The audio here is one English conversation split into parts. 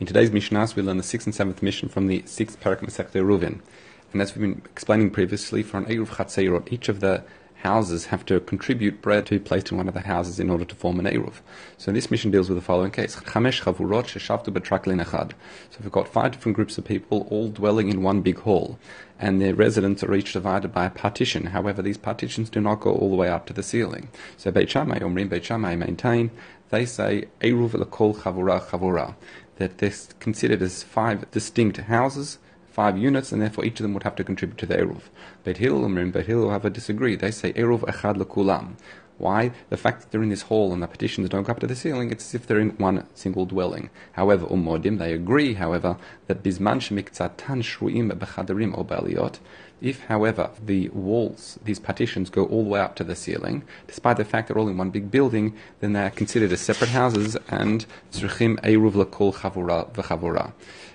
In today's Mishnahs, we learn the sixth and seventh Mishnah from the sixth parak Masechet Eruvin. And as we've been explaining previously, for an Eruv Chatzeirot, each of the houses have to contribute bread to be placed in one of the houses in order to form an Eruv. So this Mishnah deals with the following case. Chamesh chavurot. So we've got five different groups of people all dwelling in one big hall. And their residents are each divided by a partition. However, these partitions do not go all the way up to the ceiling. So Beit Shammai, Omrim Beit Shammai maintain, they say Eruv lekol chavura chavura that they're considered as five distinct houses, five units, and therefore each of them would have to contribute to the Eruv. Beit Hillel and Beit Hillel have a disagree. They say Eruv echad lekulam. Why? The fact that they're in this hall and the partitions don't go up to the ceiling, it's as if they're in one single dwelling. However, Ummodim, they agree, however, that Bizman shemiktzatan shruim bechadarim o Baliot, if, however, the walls, these partitions, go all the way up to the ceiling, despite the fact they're all in one big building, then they are considered as separate houses and tzrichim eruv lakol chavura v'chavura.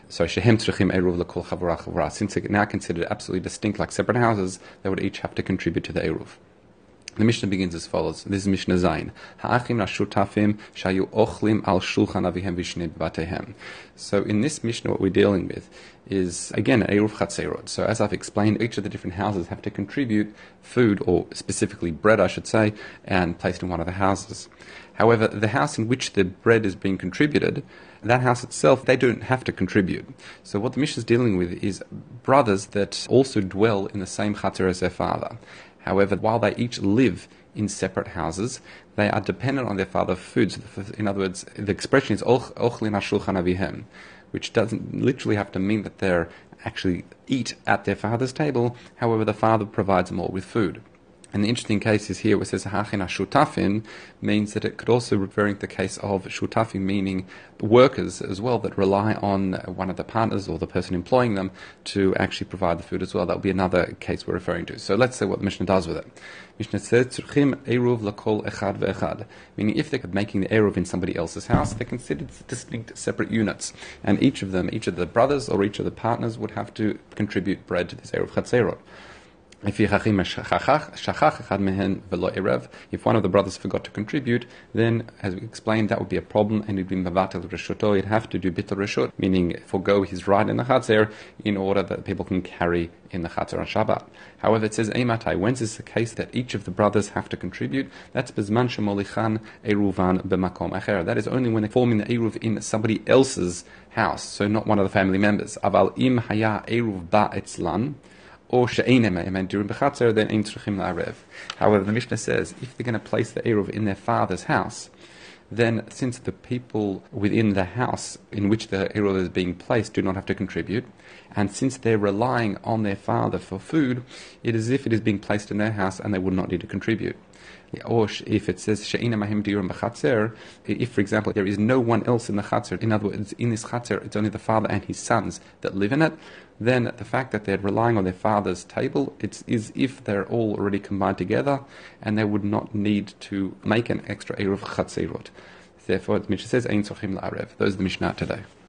So shehem tzrichim eruv lakol chavura chavura. Since they're now considered absolutely distinct, like separate houses, they would each have to contribute to the eruv. The Mishnah begins as follows. This is Mishnah Zayin. Ha'achim nashutafim shayu ochlim al shulchan avihem vishnei. So in this Mishnah, what we're dealing with is, again, Eruv Chatzerot. So as I've explained, each of the different houses have to contribute food, or specifically bread, I should say, and placed in one of the houses. However, the house in which the bread is being contributed, that house itself, they don't have to contribute. So what the Mishnah is dealing with is brothers that also dwell in the same chatzer as their father. However, while they each live in separate houses, they are dependent on their father for food. So in other words, the expression is ochlin shulchan avihem, which doesn't literally have to mean that they're actually eat at their father's table. However, the father provides them all with food. And the interesting case is here where it says hachina shutafin means that it could also referring to the case of shutafin, meaning workers as well that rely on one of the partners or the person employing them to actually provide the food as well. That would be another case we're referring to. So let's say what the Mishnah does with it. Mishnah says eruv lakol echad ve'echad, meaning if they're making the eruv in somebody else's house, they're considered distinct separate units, and each of them, each of the brothers or each of the partners would have to contribute bread to this eruv chatzerot. If one of the brothers forgot to contribute, then, as we explained, that would be a problem, and it'd be mavatel reshuto. He'd have to do bittul reshut, meaning forego his right in the chatzir in order that people can carry in the chatzir on Shabbat. However, it says ematai. When is the case that each of the brothers have to contribute? That's bezman shemolichan eruvan b'makom acher. That is only when they're forming the eruv in somebody else's house, so not one of the family members. Aval im haya eruv ba etzlan or bechatzer, then ein tzruchim la'arev. However, the Mishnah says if they're going to place the eruv in their father's house, then since the people within the house in which the eruv is being placed do not have to contribute, and since they're relying on their father for food, it is as if it is being placed in their house and they would not need to contribute. Or if it says she'ina mahim diurim if for example there is no one else in the chatzer, in other words, in this chatzer it's only the father and his sons that live in it, then the fact that they're relying on their father's table, it's as if they're all already combined together, and they would not need to make an extra eruv chatzerot. Therefore, the Mishnah says, "Ein sochim la'arev." Those are the Mishnah today.